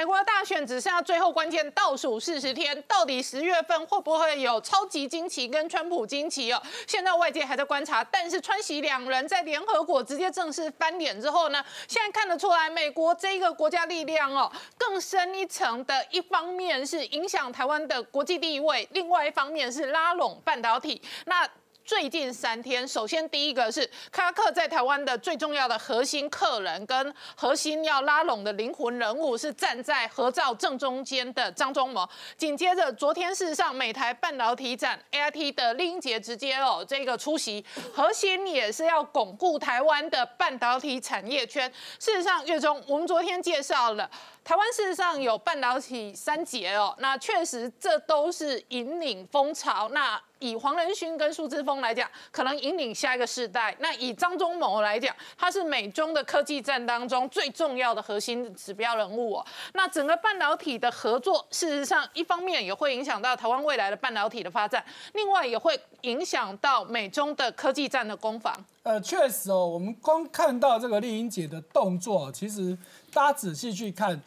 美国的大选只剩下最后关键倒数四十天，到底十月份会不会有超级惊奇跟川普惊奇哦？现在外界还在观察，但是川喜两人在联合国直接正式翻脸之后呢，现在看得出来，美国这一个国家力量哦，更深一层的一方面是影响台湾的国际地位，另外一方面是拉拢半导体。那最近三天，首先第一个是卡克在台湾的最重要的核心客人跟核心要拉拢的灵魂人物是站在合照正中间的张忠谋。紧接着，昨天事实上美台半导体展 A I T 的林英杰直接哦这个出席，核心也是要巩固台湾的半导体产业圈。事实上，月中我们昨天介绍了。台湾事实上有半导体三杰哦，那确实这都是引领风潮。那以黄仁勋跟苏之峰来讲，可能引领下一个世代。那以张忠谋来讲，他是美中的科技战当中最重要的核心指标人物哦。那整个半导体的合作，事实上一方面也会影响到台湾未来的半导体的发展，另外也会影响到美中的科技战的攻防。呃，确实哦，我们光看到这个丽英姐的动作，其实大家仔细去看。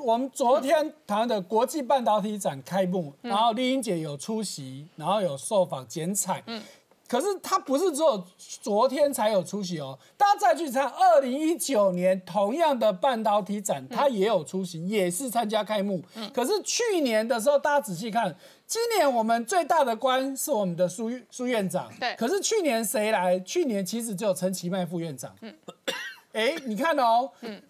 我们昨天谈的国际半导体展开幕，然后丽英姐有出席，然后有受访剪彩。嗯，可是她不是只有昨天才有出席哦，大家再去看二零一九年同样的半导体展，她也有出席，也是参加开幕。嗯，可是去年的时候，大家仔细看，今年我们最大的官是我们的苏苏院长。对，可是去年谁来？去年其实只有陈其迈副院长。嗯，哎，你看哦。嗯。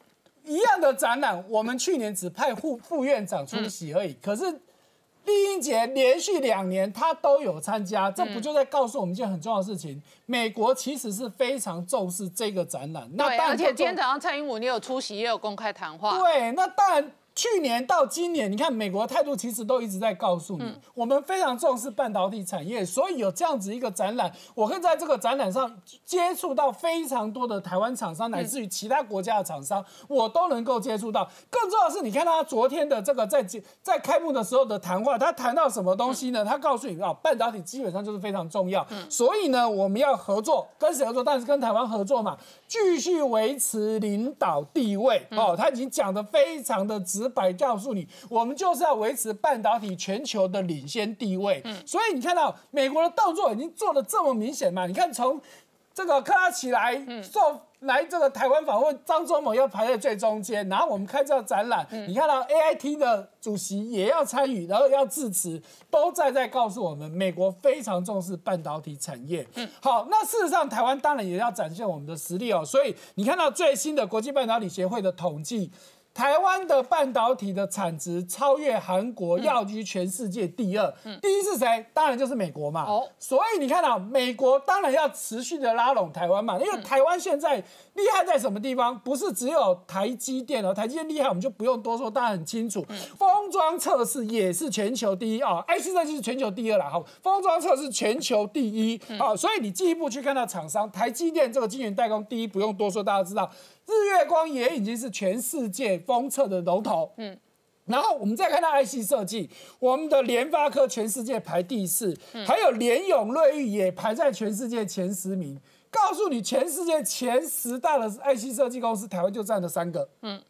一样的展览，我们去年只派副副院长出席而已。可是丽英姐连续两年她都有参加，这不就在告诉我们一件很重要的事情？美国其实是非常重视这个展览。那而且今天早上蔡英文也有出席，也有公开谈话。对，那当然。去年到今年，你看美国态度其实都一直在告诉你，我们非常重视半导体产业，所以有这样子一个展览，我可以在这个展览上接触到非常多的台湾厂商，乃至于其他国家的厂商，我都能够接触到。更重要的是，你看他昨天的这个在在开幕的时候的谈话，他谈到什么东西呢？他告诉你啊，半导体基本上就是非常重要，所以呢，我们要合作，跟谁合作？但是跟台湾合作嘛，继续维持领导地位。哦，他已经讲的非常的直。白告诉你，我们就是要维持半导体全球的领先地位。嗯，所以你看到美国的动作已经做的这么明显嘛？你看从这个克拉奇来受来这个台湾访问，张忠谋要排在最中间，然后我们开这个展览，你看到 A I T 的主席也要参与，然后要致辞，都在在告诉我们，美国非常重视半导体产业。嗯，好，那事实上台湾当然也要展现我们的实力哦。所以你看到最新的国际半导体协会的统计。台湾的半导体的产值超越韩国，要居全世界第二。第一是谁？当然就是美国嘛。哦，所以你看到美国当然要持续的拉拢台湾嘛，因为台湾现在厉害在什么地方？不是只有台积电哦，台积电厉害我们就不用多说，大家很清楚。封装测试也是全球第一啊，IC 设计是全球第二啦。好，封装测试全球第一。哦，所以你进一步去看到厂商，台积电这个晶圆代工第一，不用多说，大家知道。日月光也已经是全世界封测的龙头，嗯，然后我们再看到 IC 设计，我们的联发科全世界排第四，还有联永瑞昱也排在全世界前十名。告诉你，全世界前十大的 IC 设计公司，台湾就占了三个，嗯。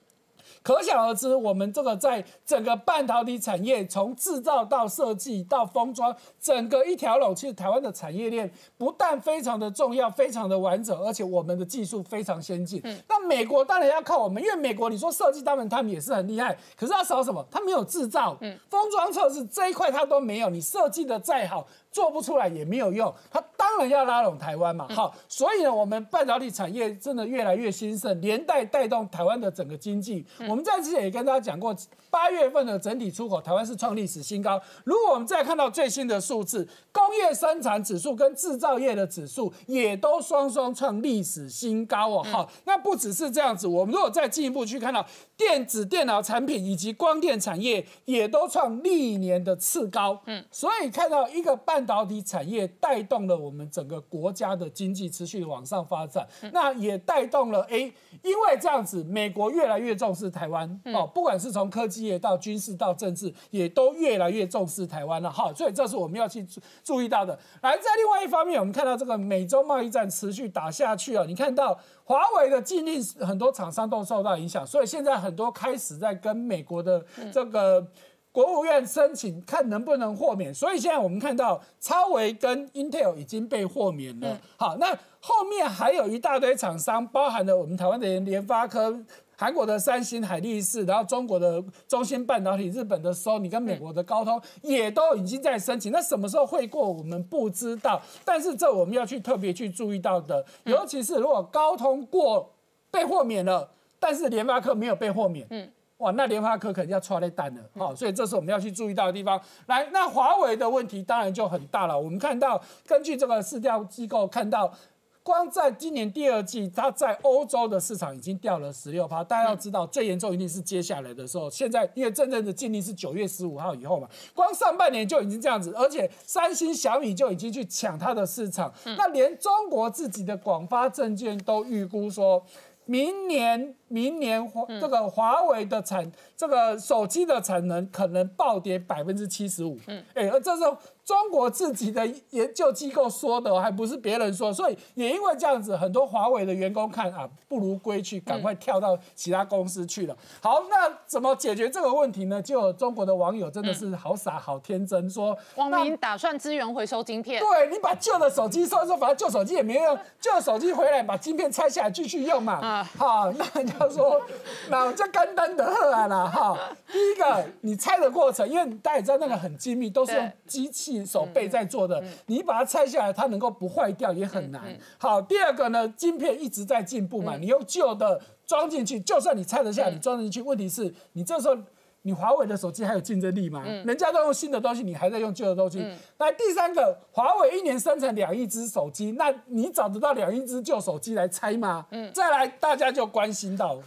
可想而知，我们这个在整个半导体产业，从制造到设计到封装，整个一条龙，其实台湾的产业链不但非常的重要，非常的完整，而且我们的技术非常先进。那美国当然要靠我们，因为美国你说设计，当然他们也是很厉害，可是他少什么？他没有制造，封装测试这一块他都没有。你设计的再好。做不出来也没有用，他当然要拉拢台湾嘛。好，所以呢，我们半导体产业真的越来越兴盛，连带带动台湾的整个经济。我们在之前也跟大家讲过，八月份的整体出口，台湾是创历史新高。如果我们再看到最新的数字，工业生产指数跟制造业的指数也都双双创历史新高哦。好，那不只是这样子，我们如果再进一步去看到电子电脑产品以及光电产业，也都创历年的次高。嗯，所以看到一个半。导体产业带动了我们整个国家的经济持续往上发展，那也带动了哎，因为这样子，美国越来越重视台湾哦，不管是从科技业到军事到政治，也都越来越重视台湾了哈，所以这是我们要去注意到的。来，在另外一方面，我们看到这个美洲贸易战持续打下去啊，你看到。华为的禁令很多厂商都受到影响，所以现在很多开始在跟美国的这个。国务院申请看能不能豁免，所以现在我们看到超维跟 Intel 已经被豁免了。好，那后面还有一大堆厂商，包含了我们台湾的联发科、韩国的三星、海力士，然后中国的中芯半导体、日本的 Sony 跟美国的高通，也都已经在申请。那什么时候会过，我们不知道。但是这我们要去特别去注意到的，尤其是如果高通过被豁免了，但是联发科没有被豁免。嗯。哇，那联发科肯定要出来单了，好，所以这是我们要去注意到的地方。来，那华为的问题当然就很大了。我们看到，根据这个市调机构看到，光在今年第二季，它在欧洲的市场已经掉了十六趴。大家要知道，最严重一定是接下来的时候。现在因为真正的禁令是九月十五号以后嘛，光上半年就已经这样子，而且三星、小米就已经去抢它的市场。那连中国自己的广发证券都预估说。明年，明年华这个华为的产这个手机的产能可能暴跌百分之七十五。嗯，哎，而这是中国自己的研究机构说的，还不是别人说。所以也因为这样子，很多华为的员工看啊，不如归去，赶快跳到其他公司去了。好，那怎么解决这个问题呢？就有中国的网友真的是好傻好天真，说网民打算资源回收晶片。对你把旧的手机收一收，反正旧手机也没用，旧手机回来把晶片拆下来继续用嘛。好，那人家说，那我就干单的喝啊啦哈。第一个，你拆的过程，因为大家也知道那个很精密，都是用机器手背在做的，你把它拆下来，它能够不坏掉也很难。好，第二个呢，晶片一直在进步嘛，你用旧的装进去，就算你拆得下，你装进去，问题是你这时候。你华为的手机还有竞争力吗？人家都用新的东西，你还在用旧的东西。来，第三个，华为一年生产两亿只手机，那你找得到两亿只旧手机来拆吗？嗯，再来，大家就关心到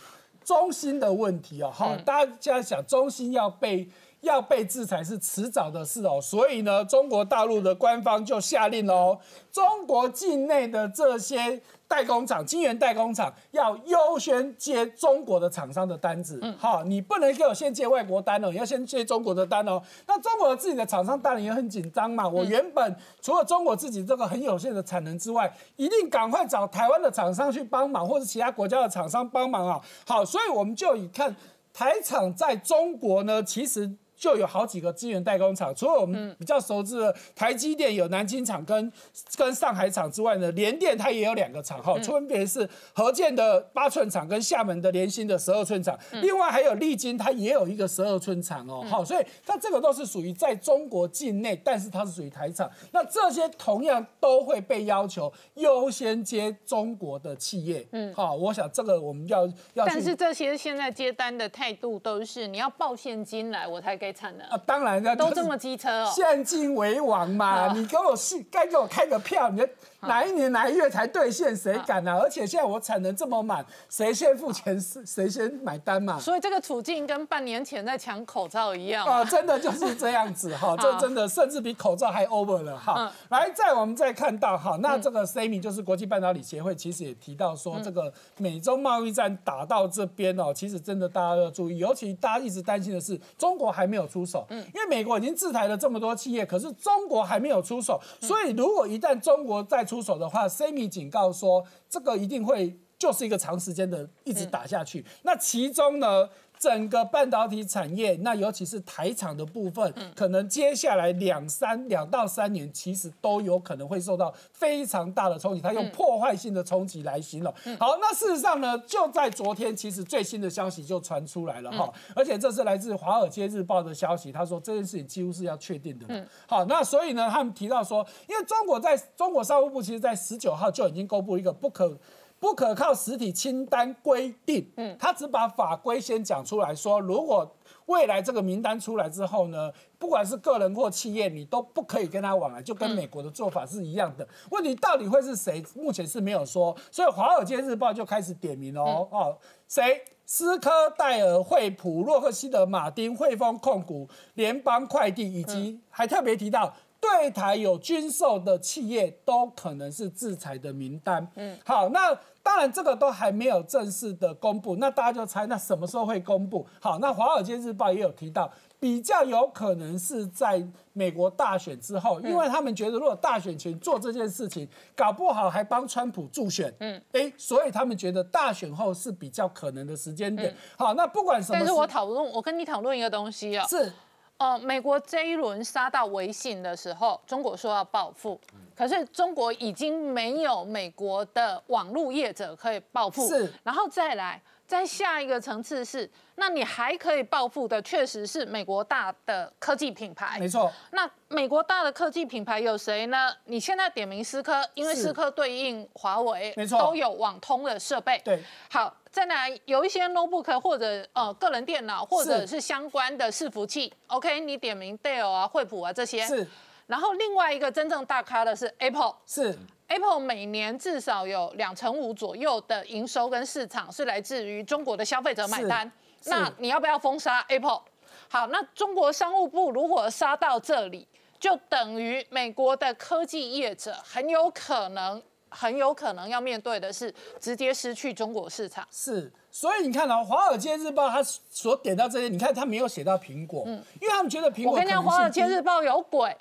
中兴的问题哦，哈，大家想中兴要被要被制裁是迟早的事哦，所以呢，中国大陆的官方就下令哦，中国境内的这些。代工厂、晶圆代工厂要优先接中国的厂商的单子，好，你不能给我先接外国单哦，你要先接中国的单哦。那中国自己的厂商当然也很紧张嘛。我原本除了中国自己这个很有限的产能之外，一定赶快找台湾的厂商去帮忙，或者其他国家的厂商帮忙啊。好，所以我们就以看台厂在中国呢，其实。就有好几个资源代工厂，除了我们比较熟知的台积电有南京厂跟跟上海厂之外呢，联电它也有两个厂，哈，分别是合建的八寸厂跟厦门的联芯的十二寸厂，另外还有丽晶它也有一个十二寸厂哦，好，所以它这个都是属于在中国境内，但是它是属于台厂，那这些同样都会被要求优先接中国的企业，嗯，好，我想这个我们要要，但是这些现在接单的态度都是你要报现金来，我才给。啊，当然都这么机车哦，现金为王嘛，你给我是该给我开个票，你。哪一年哪一月才兑现？谁敢啊？而且现在我产能这么满，谁先付钱是谁先买单嘛？所以这个处境跟半年前在抢口罩一样啊！真的就是这样子 哈，这真的甚至比口罩还 over 了哈。来，再我们再看到哈，那这个 s a m i 就是国际半导体协会，其实也提到说，这个美洲贸易战打到这边哦，其实真的大家要注意，尤其大家一直担心的是中国还没有出手，嗯，因为美国已经制裁了这么多企业，可是中国还没有出手，所以如果一旦中国再出手的话 samy 警告说，这个一定会就是一个长时间的一直打下去。那其中呢？整个半导体产业，那尤其是台厂的部分，可能接下来两三两到三年，其实都有可能会受到非常大的冲击。它用破坏性的冲击来形容。好，那事实上呢，就在昨天，其实最新的消息就传出来了哈，而且这是来自《华尔街日报》的消息，他说这件事情几乎是要确定的。嗯，好，那所以呢，他们提到说，因为中国在中国商务部其实在十九号就已经公布一个不可。不可靠实体清单规定，嗯，他只把法规先讲出来说，如果未来这个名单出来之后呢，不管是个人或企业，你都不可以跟他往来，就跟美国的做法是一样的。问题到底会是谁？目前是没有说，所以《华尔街日报》就开始点名哦，哦，谁？斯科戴尔、惠普、洛克希德、马丁、汇丰控股、联邦快递，以及还特别提到。对台有军售的企业都可能是制裁的名单。嗯，好，那当然这个都还没有正式的公布，那大家就猜那什么时候会公布？好，那《华尔街日报》也有提到。比较有可能是在美国大选之后，因为他们觉得如果大选前做这件事情，搞不好还帮川普助选，嗯，哎，所以他们觉得大选后是比较可能的时间点。好，那不管什么，但是我讨论，我跟你讨论一个东西啊，是，呃，美国这一轮杀到微信的时候，中国说要报复，可是中国已经没有美国的网络业者可以报复，是，然后再来。在下一个层次是，那你还可以报复的，确实是美国大的科技品牌。没错。那美国大的科技品牌有谁呢？你现在点名思科，因为思科对应华为，没错，都有网通的设备。对。好，再来有一些 notebook 或者呃个人电脑或者是相关的伺服器，OK，你点名 Dell 啊、惠普啊这些。是。然后另外一个真正大咖的是 Apple。是。Apple 每年至少有两成五左右的营收跟市场是来自于中国的消费者买单。那你要不要封杀 Apple？好，那中国商务部如果杀到这里，就等于美国的科技业者很有可能、很有可能要面对的是直接失去中国市场。是，所以你看啊，《华尔街日报》它所点到这些，你看它没有写到苹果，嗯，因为他们觉得苹果。我跟你讲，《华尔街日报》有鬼。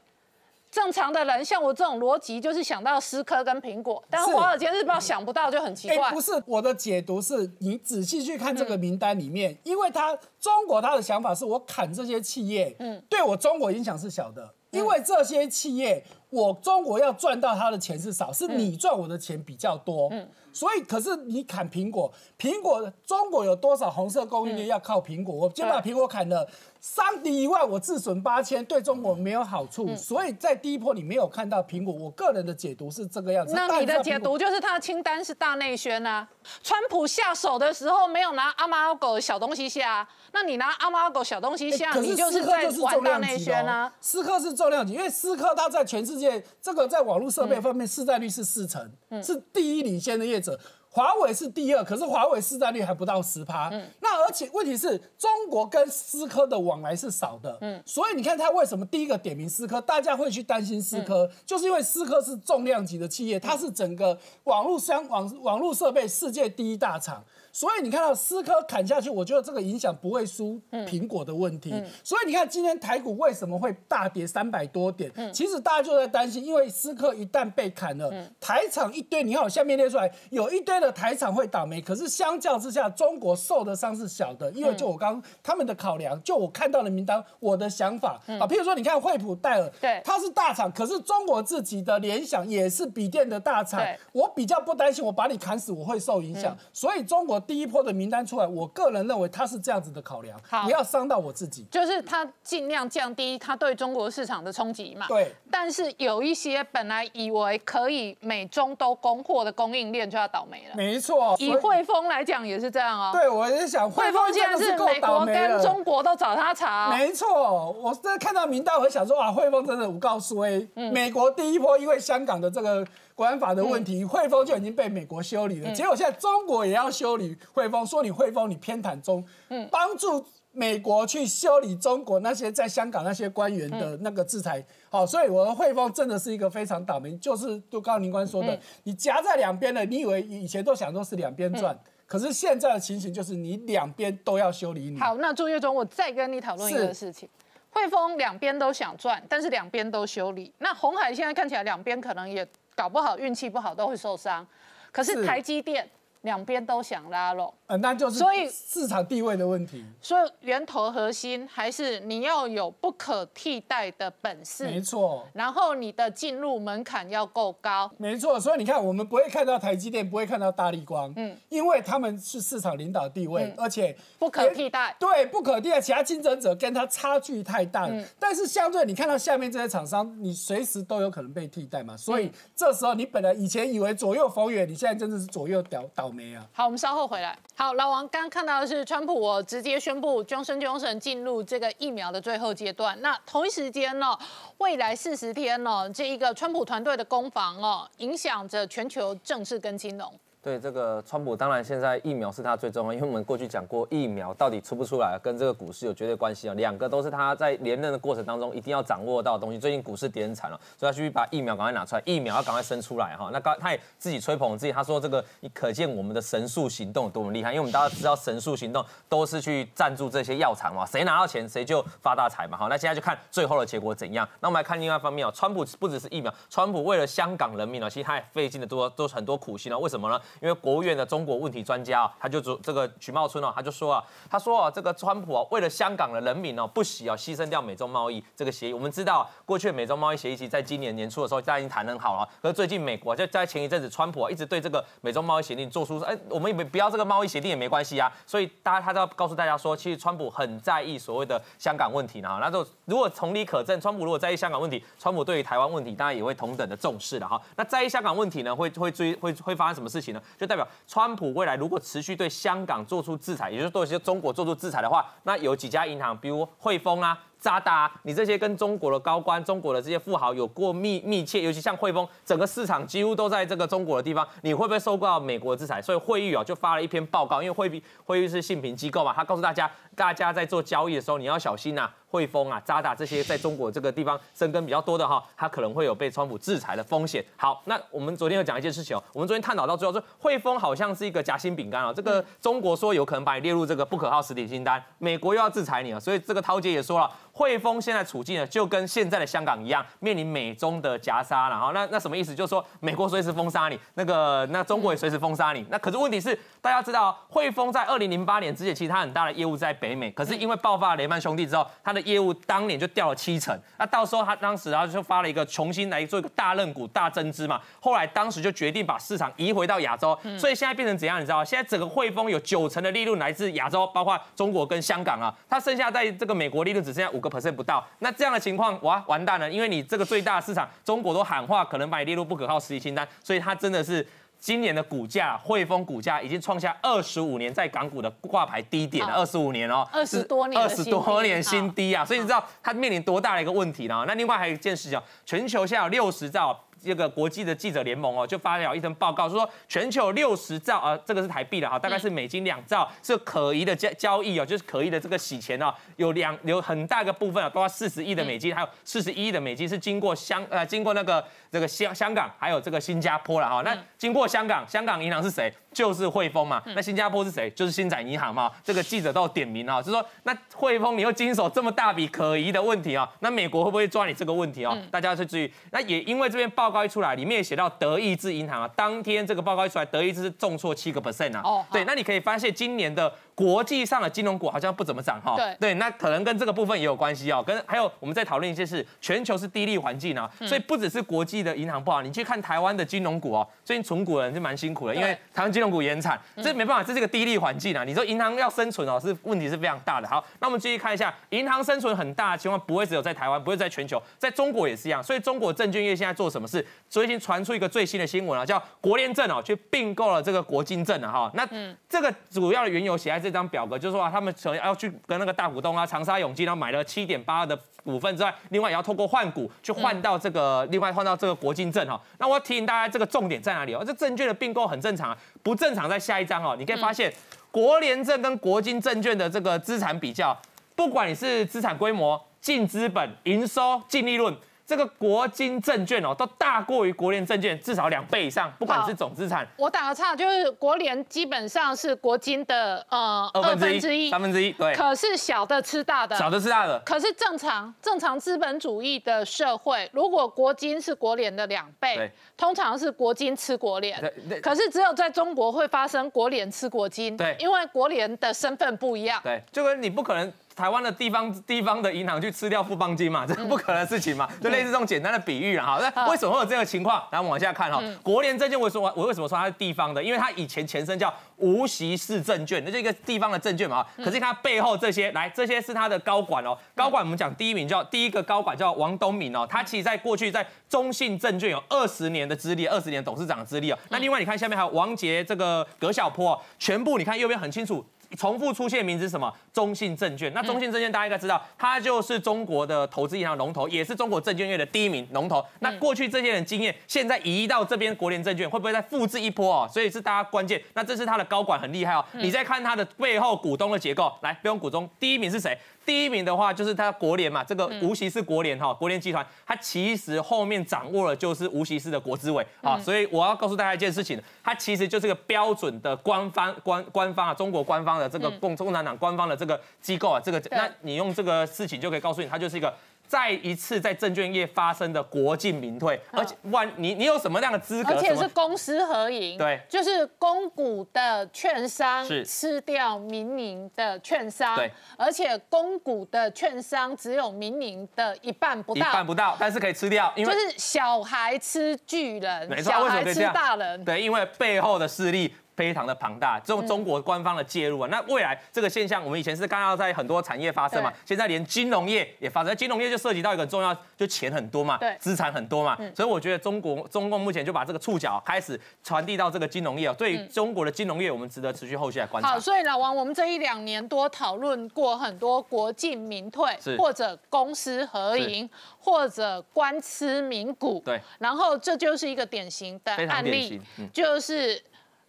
正常的人像我这种逻辑，就是想到思科跟苹果，但是华尔街日报想不到就很奇怪。不是我的解读是，你仔细去看这个名单里面，因为他中国他的想法是我砍这些企业，嗯，对我中国影响是小的，因为这些企业我中国要赚到他的钱是少，是你赚我的钱比较多，嗯，所以可是你砍苹果，苹果中国有多少红色供应链要靠苹果，我就把苹果砍了。伤敌一万，我自损八千，对中国没有好处，所以在第一波你没有看到苹果。我个人的解读是这个样子。那你的解读就是他的清单是大内宣啊？川普下手的时候没有拿阿猫阿狗小东西下，那你拿阿猫阿狗小东西下，你就是在玩大内宣啊？思科是重量级，因为思科它在全世界这个在网络设备方面市占率是四成，是第一领先的业者。华为是第二，可是华为市占率还不到十趴。嗯，那而且问题是中国跟思科的往来是少的。嗯，所以你看他为什么第一个点名思科，大家会去担心思科，就是因为思科是重量级的企业，它是整个网络商网网络设备世界第一大厂。所以你看到思科砍下去，我觉得这个影响不会输苹果的问题。所以你看今天台股为什么会大跌三百多点？其实大家就在担心，因为思科一旦被砍了，台厂一堆，你看我下面列出来，有一堆的台厂会倒霉。可是相较之下，中国受的伤是小的，因为就我刚他们的考量，就我看到的名单，我的想法啊，譬如说你看惠普戴尔，对，它是大厂，可是中国自己的联想也是笔电的大厂，我比较不担心，我把你砍死，我会受影响。所以中国。第一波的名单出来，我个人认为他是这样子的考量，不要伤到我自己，就是他尽量降低他对中国市场的冲击嘛。对。但是有一些本来以为可以美中都供货的供应链就要倒霉了。没错。以汇丰来讲也是这样哦。对，我也想汇丰竟然是美国跟中国都找他查。没错，我在看到名单，我想说啊，汇丰真的我告诉哎，美国第一波因为香港的这个。国安法的问题，汇丰就已经被美国修理了。结果现在中国也要修理汇丰，说你汇丰你偏袒中，帮助美国去修理中国那些在香港那些官员的那个制裁。好，所以我的汇丰真的是一个非常倒霉，就是就刚刚林官说的，你夹在两边的，你以为以前都想说是两边赚，可是现在的情形就是你两边都要修理你。好，那朱月忠，我再跟你讨论一个事情，汇丰两边都想赚，但是两边都修理。那红海现在看起来两边可能也。搞不好运气不好都会受伤，可是台积电两边都想拉拢。那就是所以市场地位的问题。所以源头核心还是你要有不可替代的本事，没错。然后你的进入门槛要够高，没错。所以你看，我们不会看到台积电，不会看到大力光，嗯，因为他们是市场领导地位，而且不可替代。对，不可替代，其他竞争者跟他差距太大。嗯。但是相对你看到下面这些厂商，你随时都有可能被替代嘛。所以这时候你本来以前以为左右逢源，你现在真的是左右倒倒霉啊。好，我们稍后回来。好，老王刚刚看到的是川普，我直接宣布 Johnson Johnson 进入这个疫苗的最后阶段。那同一时间呢，未来四十天呢，这一个川普团队的攻防哦，影响着全球政治跟金融。对这个川普，当然现在疫苗是他最重要，因为我们过去讲过，疫苗到底出不出来，跟这个股市有绝对关系啊。两个都是他在连任的过程当中一定要掌握到的东西。最近股市跌很惨了，所以他去把疫苗赶快拿出来，疫苗要赶快生出来哈。那刚他也自己吹捧自己，他说这个可见我们的神速行动多么厉害，因为我们大家知道神速行动都是去赞助这些药厂嘛，谁拿到钱谁就发大财嘛。好，那现在就看最后的结果怎样。那我们来看另外一方面啊，川普不只是疫苗，川普为了香港人民呢，其实他也费尽了多都是很多苦心啊。为什么呢？因为国务院的中国问题专家啊，他就说这个许茂春哦，他就说啊，他说啊，这个川普啊，为了香港的人民哦，不惜啊牺牲掉美中贸易这个协议。我们知道，过去的美中贸易协议其实在今年年初的时候，大家已经谈很好了。可是最近美国就在前一阵子，川普啊一直对这个美中贸易协定做出，哎，我们不不要这个贸易协定也没关系啊。所以大家他都要告诉大家说，其实川普很在意所谓的香港问题呢。那就如果从理可证，川普如果在意香港问题，川普对于台湾问题当然也会同等的重视的哈。那在意香港问题呢，会会追会会发生什么事情呢？就代表川普未来如果持续对香港做出制裁，也就是对一些中国做出制裁的话，那有几家银行，比如汇丰啊。渣打，你这些跟中国的高官、中国的这些富豪有过密密切，尤其像汇丰，整个市场几乎都在这个中国的地方，你会不会受到美国制裁？所以惠誉啊就发了一篇报告，因为惠惠誉是信评机构嘛，他告诉大家，大家在做交易的时候你要小心呐。汇丰啊、渣打这些在中国这个地方生根比较多的哈，它可能会有被川普制裁的风险。好，那我们昨天有讲一件事情哦，我们昨天探讨到最后说，汇丰好像是一个夹心饼干啊，这个中国说有可能把你列入这个不可靠实体清单，美国又要制裁你啊，所以这个涛姐也说了，汇丰现在处境呢就跟现在的香港一样，面临美中的夹杀了哈。那那什么意思？就是说美国随时封杀你，那个那中国也随时封杀你。那可是问题是，大家知道汇丰在二零零八年之前，其实它很大的业务在北美，可是因为爆发雷曼兄弟之后，它的业务当年就掉了七成。那到时候他当时然后就发了一个重新来做一个大认股、大增资嘛。后来当时就决定把市场移回到亚洲，所以现在变成怎样？你知道现在整个汇丰有九成的利润来自亚洲，包括中国跟香港啊。它剩下在这个美国利润只剩下五个 percent 不到。那这样的情况，哇，完蛋了！因为你这个最大的市场，中国都喊话可能把你列入不可靠实体清单，所以它真的是。今年的股价，汇丰股价已经创下二十五年在港股的挂牌低点了，二十五年哦，二十多年，二十多年新低啊！所以你知道它面临多大的一个问题呢？那另外还有一件事情，全球现在有六十兆。这个国际的记者联盟哦，就发表一份报告，说全球六十兆啊，这个是台币的哈，大概是美金两兆，是可疑的交交易哦，就是可疑的这个洗钱哦，有两有很大一个部分啊，包括四十亿的美金，还有四十一亿的美金是经过香呃经过那个这个香香港还有这个新加坡了哈，那经过香港，香港银行是谁？就是汇丰嘛，那新加坡是谁？就是新展银行嘛。这个记者都有点名啊，就说那汇丰你又经手这么大笔可疑的问题啊，那美国会不会抓你这个问题啊？大家去注意。那也因为这边报告一出来，里面也写到德意志银行啊，当天这个报告一出来，德意志是重挫七个 percent 啊。哦，对，那你可以发现今年的。国际上的金融股好像不怎么涨哈，对对，那可能跟这个部分也有关系哦。跟还有我们在讨论一些是，全球是低利环境啊，所以不只是国际的银行不好，你去看台湾的金融股哦，最近存股的人是蛮辛苦的，因为台湾金融股也很惨，这没办法，这是个低利环境啊。你说银行要生存哦，是问题是非常大的。好，那我们继续看一下，银行生存很大的情况不会只有在台湾，不会在全球，在中国也是一样。所以中国证券业现在做什么事？最近传出一个最新的新闻啊，叫国联证哦，去并购了这个国金证啊哈。那这个主要的缘由写在这张表格，就是说。他们想要去跟那个大股东啊，长沙永基，然后买了七点八的股份之外，另外也要透过换股去换到这个，另外换到这个国金证哈。那我要提醒大家，这个重点在哪里哦？这证券的并购很正常啊，不正常在下一章哦。你可以发现，国联证跟国金证券的这个资产比较，不管你是资产规模、净资本、营收、净利润。这个国金证券哦，都大过于国联证券至少两倍以上，不管是总资产。我打个岔，就是国联基本上是国金的呃二分之一、三分之一，对。可是小的吃大的，小的吃大的。可是正常正常资本主义的社会，如果国金是国联的两倍，通常是国金吃国联。对可是只有在中国会发生国联吃国金，对，因为国联的身份不一样。对，就跟你不可能。台湾的地方地方的银行去吃掉富邦金嘛，这是不可能的事情嘛，就类似这种简单的比喻了哈。那为什么会有这个情况？来，我们往下看哈。国联证券为什么我为什么说它是地方的？因为它以前前身叫无锡市证券，那是一个地方的证券嘛。可是它背后这些，来这些是它的高管哦。高管我们讲第一名叫第一个高管叫王东明哦，他其实在过去在中信证券有二十年的资历，二十年董事长的资历哦。那另外你看下面还有王杰这个葛小坡，全部你看右边很清楚。重复出现名字是什么？中信证券。那中信证券大家应该知道，它就是中国的投资银行龙头，也是中国证券业的第一名龙头。那过去这些人经验，现在移到这边国联证券，会不会再复制一波哦？所以是大家关键。那这是它的高管很厉害哦。你再看它的背后股东的结构，来，不用股东，第一名是谁？第一名的话就是他国联嘛，这个无锡市国联哈，国联集团，它其实后面掌握了就是无锡市的国资委啊，所以我要告诉大家一件事情，它其实就是个标准的官方官官方啊，中国官方的这个共共产党官方的这个机构啊，这个那你用这个事情就可以告诉你，它就是一个。再一次在证券业发生的国进民退，而且万你你有什么样的资格？而且是公私合营，对，就是公股的券商吃掉民营的券商，对，而且公股的券商只有民营的一半不到，一半不到，但是可以吃掉，因为就是小孩吃巨人，小孩吃大人，对，因为背后的势力。非常的庞大，这种中国官方的介入啊，那未来这个现象，我们以前是刚刚在很多产业发生嘛，现在连金融业也发生，金融业就涉及到一个重要，就钱很多嘛，对，资产很多嘛，所以我觉得中国中共目前就把这个触角开始传递到这个金融业，对中国的金融业，我们值得持续后续来观察。好，所以老王，我们这一两年多讨论过很多国进民退，或者公私合营，或者官吃民股，对，然后这就是一个典型的案例，就是。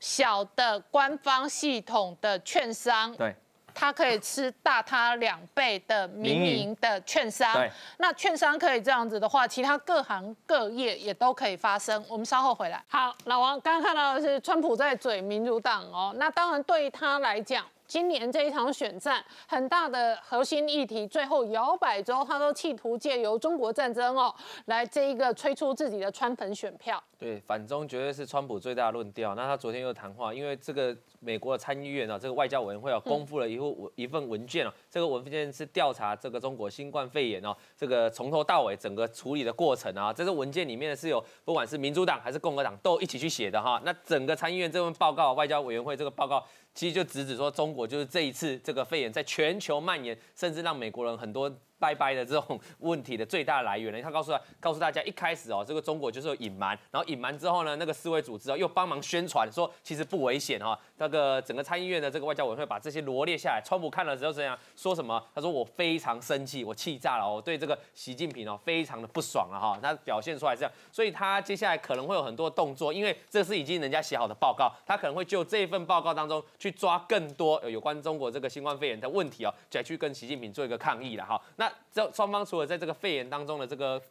小的官方系统的券商，对，它可以吃大它两倍的民营的券商，对，那券商可以这样子的话，其他各行各业也都可以发生。我们稍后回来。好，老王刚刚看到的是川普在嘴民主党哦，那当然对他来讲。今年这一场选战很大的核心议题，最后摇摆州他都企图借由中国战争哦，来这一个催出自己的川粉选票。对，反中绝对是川普最大的论调。那他昨天又谈话，因为这个美国的参议院啊，这个外交委员会啊，公布了一份一份文件啊，这个文件是调查这个中国新冠肺炎哦，这个从头到尾整个处理的过程啊，这个文件里面是有不管是民主党还是共和党都一起去写的哈。那整个参议院这份报告，外交委员会这个报告。其实就直指说，中国就是这一次这个肺炎在全球蔓延，甚至让美国人很多。拜拜的这种问题的最大来源呢？他告诉他，告诉大家，一开始哦，这个中国就是有隐瞒，然后隐瞒之后呢，那个世卫组织哦又帮忙宣传说其实不危险哈。那个整个参议院的这个外交委员会把这些罗列下来，川普看了之后怎样说什么？他说我非常生气，我气炸了，我对这个习近平哦非常的不爽了哈。他表现出来这样，所以他接下来可能会有很多动作，因为这是已经人家写好的报告，他可能会就这份报告当中去抓更多有关中国这个新冠肺炎的问题哦，再去跟习近平做一个抗议了哈。那这双方。除了在这个肺炎当中的这个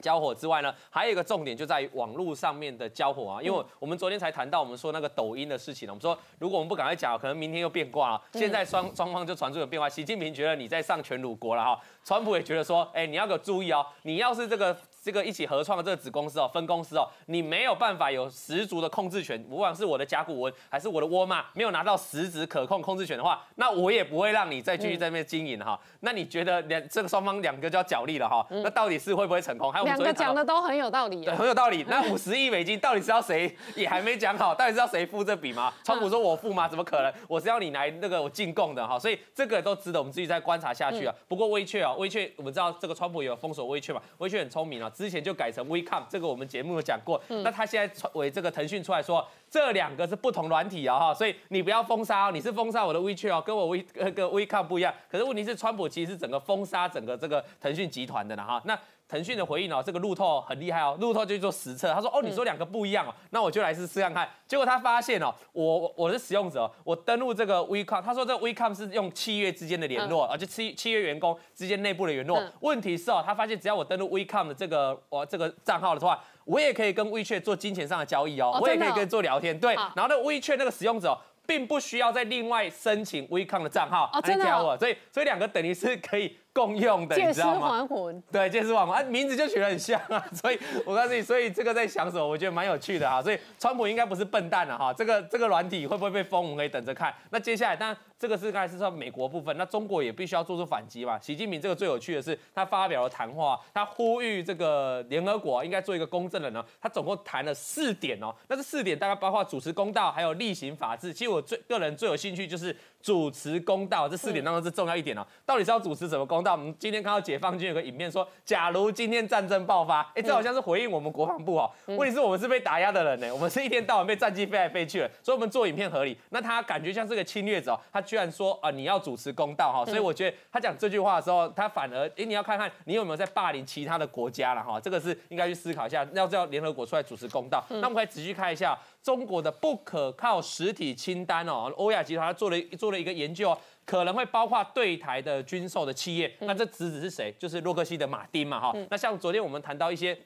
交火之外呢，还有一个重点就在于网络上面的交火啊。因为我们昨天才谈到我们说那个抖音的事情了，我们说如果我们不赶快讲，可能明天又变卦了。现在双双方就传出有变化，习近平觉得你在上全鲁国了哈，川普也觉得说，哎，你要给我注意哦，你要是这个。这个一起合创的这个子公司哦，分公司哦，你没有办法有十足的控制权，不管是我的甲骨文还是我的沃尔玛，没有拿到实质可控控制权的话，那我也不会让你再继续在那边经营哈。那你觉得两这个双方两个就要角力了哈？那到底是会不会成功？还有两个讲的都很有道理，对，很有道理。那五十亿美金到底是要谁也还没讲好，到底是要谁付这笔吗？川普说我付吗？怎么可能？我是要你来那个我进贡的哈。所以这个都值得我们继续再观察下去啊。不过微确啊，微确我们知道这个川普也有封锁微确嘛，微确很聪明啊，之前就改成。WeCom 这个我们节目有讲过，那他现在为这个腾讯出来说，这两个是不同软体啊哈，所以你不要封杀哦，你是封杀我的 WeChat 哦，跟我 We 跟 WeCom 不一样。可是问题是，川普其实是整个封杀整个这个腾讯集团的呢哈，那。腾讯的回应哦，这个路透很厉害哦，路透就做实测，他说哦，你说两个不一样哦，那我就来试试看看。结果他发现哦，我我是使用者，我登录这个 WeCom，他说这个 WeCom 是用企业之间的联络，而且企企业员工之间内部的联络。问题是哦，他发现只要我登录 WeCom 的这个我这个账号的话，我也可以跟 WeChat 做金钱上的交易哦，我也可以跟做聊天。对，然后那 WeChat 那个使用者并不需要再另外申请 WeCom 的账号来加我，所以所以两个等于是可以。共用的，你知道吗？对，借尸还魂，名字就取得很像啊，所以我告诉你，所以这个在想什么，我觉得蛮有趣的哈。所以川普应该不是笨蛋了哈，这个这个软体会不会被封，我们可以等着看。那接下来，当然这个是刚才是说美国部分，那中国也必须要做出反击嘛。习近平这个最有趣的是，他发表了谈话，他呼吁这个联合国应该做一个公正的呢。他总共谈了四点哦，那这四点大概包括主持公道，还有例行法治。其实我最个人最有兴趣就是主持公道，这四点当中是重要一点哦。到底是要主持什么公道？我们今天看到解放军有个影片说，假如今天战争爆发，哎，这好像是回应我们国防部哦。问题是我们是被打压的人呢，我们是一天到晚被战机飞来飞去的，所以我们做影片合理。那他感觉像是个侵略者，他居然说啊，你要主持公道哈，所以我觉得他讲这句话的时候，他反而哎，你要看看你有没有在霸凌其他的国家了哈，这个是应该去思考一下，要叫联合国出来主持公道。那我们可以仔细看一下。中国的不可靠实体清单哦，欧亚集团做了做了一个研究，哦可能会包括对台的军售的企业。那这侄子是谁？就是洛克希德马丁嘛哈。那像昨天我们谈到一些。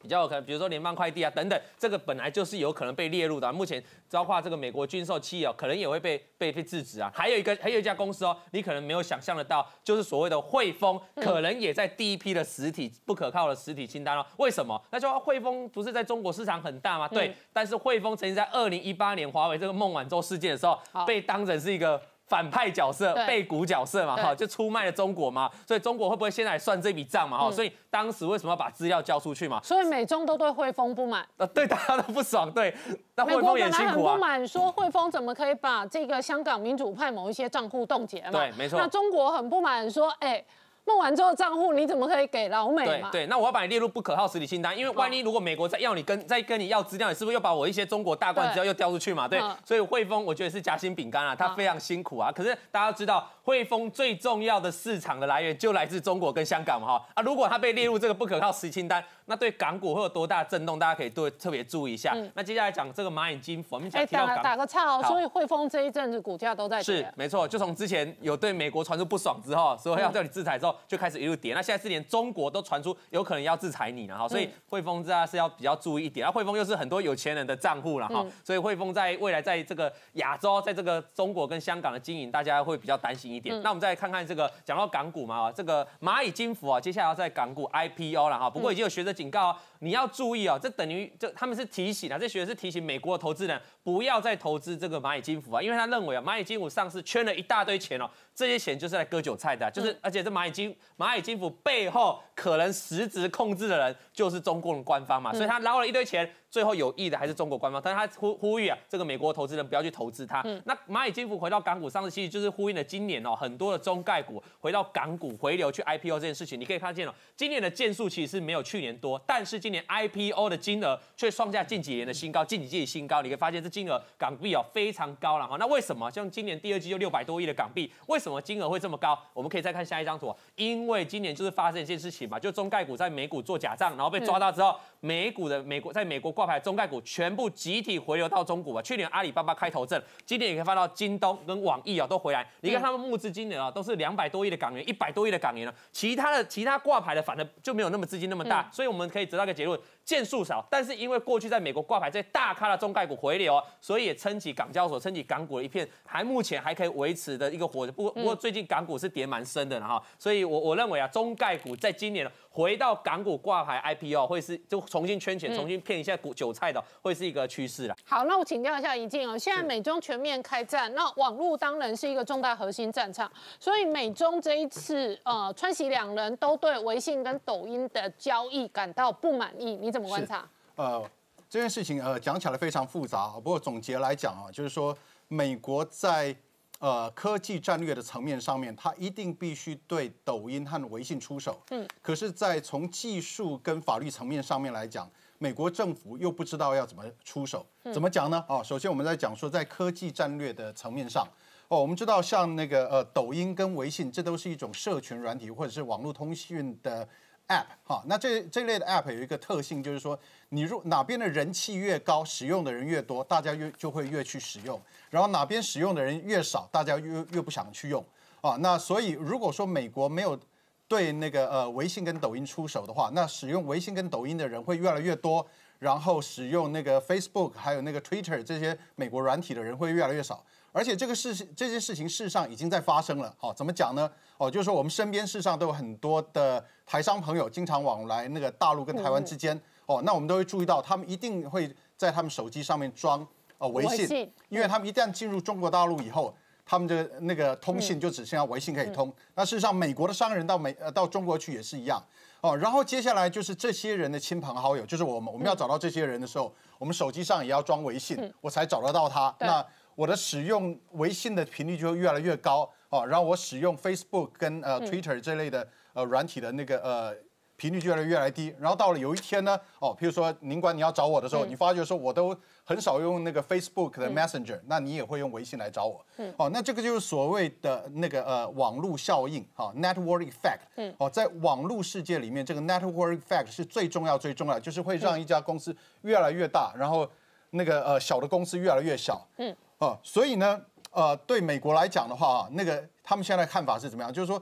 比较有可能，比如说联邦快递啊等等，这个本来就是有可能被列入的。目前包括这个美国军售企业哦，可能也会被被被制止啊。还有一个，还有一家公司哦，你可能没有想象得到，就是所谓的汇丰，可能也在第一批的实体不可靠的实体清单哦。为什么？那就汇丰不是在中国市场很大吗？对。但是汇丰曾经在二零一八年华为这个孟晚舟事件的时候，被当成是一个。反派角色、背骨角色嘛，哈，就出卖了中国嘛，所以中国会不会现在算这笔账嘛，哈，所以当时为什么要把资料交出去嘛？所以美中都对汇丰不满，呃，对大家都不爽，对，那汇丰也辛苦啊。不满说汇丰怎么可以把这个香港民主派某一些账户冻结嘛？对，没错。那中国很不满说，哎。弄完之后账户你怎么可以给老美对对，那我要把你列入不可靠实体清单，因为万一如果美国再要你跟再跟你要资料，你是不是又把我一些中国大罐资料又调出去嘛？对，所以汇丰我觉得是夹心饼干啊，他非常辛苦啊。可是大家知道汇丰最重要的市场的来源就来自中国跟香港嘛哈啊，如果它被列入这个不可靠实体清单。那对港股会有多大震动？大家可以多特别注意一下。那接下来讲这个蚂蚁金服，我们讲提到打打个岔哦，所以汇丰这一阵子股价都在跌。是没错，就从之前有对美国传出不爽之后，所以要叫你制裁之后，就开始一路跌。那现在是连中国都传出有可能要制裁你了哈，所以汇丰这是要比较注意一点。那汇丰又是很多有钱人的账户了哈，所以汇丰在未来在这个亚洲，在这个中国跟香港的经营，大家会比较担心一点。那我们再看看这个讲到港股嘛，这个蚂蚁金服啊，接下来要在港股 IPO 了哈。不过已经有学者警告。你要注意哦，这等于这他们是提醒啊，这学者是提醒美国的投资人不要再投资这个蚂蚁金服啊，因为他认为啊，蚂蚁金服上市圈了一大堆钱哦，这些钱就是来割韭菜的，就是而且这蚂蚁金蚂蚁金服背后可能实质控制的人就是中共的官方嘛，所以他捞了一堆钱。最后有益的还是中国官方，但是他呼呼吁啊，这个美国投资人不要去投资它。那蚂蚁金服回到港股上市，其实就是呼应了今年哦，很多的中概股回到港股回流去 IPO 这件事情。你可以看见哦，今年的件数其实是没有去年多，但是今年 IPO 的金额却创下近几年的新高，近几季新高。你可以发现这金额港币哦非常高了哈。那为什么像今年第二季就六百多亿的港币，为什么金额会这么高？我们可以再看下一张图，因为今年就是发生一件事情嘛，就中概股在美股做假账，然后被抓到之后。美股的美国在美国挂牌中概股全部集体回流到中股啊！去年阿里巴巴开头阵，今年也可以看到京东跟网易啊都回来。你看他们募资金额啊都是两百多亿的港元，一百多亿的港元了。其他的其他挂牌的反而就没有那么资金那么大，所以我们可以得到一个结论。件数少，但是因为过去在美国挂牌这些大咖的中概股回流，所以也撑起港交所、撑起港股的一片，还目前还可以维持的一个活。不过不过最近港股是跌蛮深的哈，所以我我认为啊，中概股在今年回到港股挂牌 IPO 会是就重新圈钱、重新骗一下股韭菜的，会是一个趋势了。好，那我请教一下怡静哦，现在美中全面开战，那网络当然是一个重大核心战场，所以美中这一次呃，川西两人都对微信跟抖音的交易感到不满意，你怎么？怎么观察？呃，这件事情呃讲起来非常复杂，不过总结来讲啊，就是说美国在呃科技战略的层面上面，它一定必须对抖音和微信出手。嗯，可是，在从技术跟法律层面上面来讲，美国政府又不知道要怎么出手。怎么讲呢？哦，首先我们在讲说，在科技战略的层面上，哦，我们知道像那个呃抖音跟微信，这都是一种社群软体或者是网络通讯的。App 哈，那这这类的 App 有一个特性，就是说，你如哪边的人气越高，使用的人越多，大家越就会越去使用；然后哪边使用的人越少，大家越越不想去用啊。那所以如果说美国没有对那个呃微信跟抖音出手的话，那使用微信跟抖音的人会越来越多，然后使用那个 Facebook 还有那个 Twitter 这些美国软体的人会越来越少。而且这个事这件事情事实上已经在发生了。好，怎么讲呢？哦，就是说我们身边事实上都有很多的。台商朋友经常往来那个大陆跟台湾之间，哦，那我们都会注意到，他们一定会在他们手机上面装呃微信，因为他们一旦进入中国大陆以后，他们的那个通信就只剩下微信可以通。那事实上，美国的商人到美呃到中国去也是一样，哦，然后接下来就是这些人的亲朋好友，就是我们我们要找到这些人的时候，我们手机上也要装微信，我才找得到他。那我的使用微信的频率就会越来越高哦，然后我使用 Facebook 跟呃 Twitter 这类的呃软体的那个呃。频率就越来越来低，然后到了有一天呢，哦，譬如说您管你要找我的时候，你发觉说我都很少用那个 Facebook 的 Messenger，那你也会用微信来找我，哦，那这个就是所谓的那个呃网络效应，哈，network effect，哦，在网络世界里面，这个 network effect 是最重要最重要，就是会让一家公司越来越大，然后那个呃小的公司越来越小，嗯，哦，所以呢，呃，对美国来讲的话啊，那个他们现在看法是怎么样？就是说。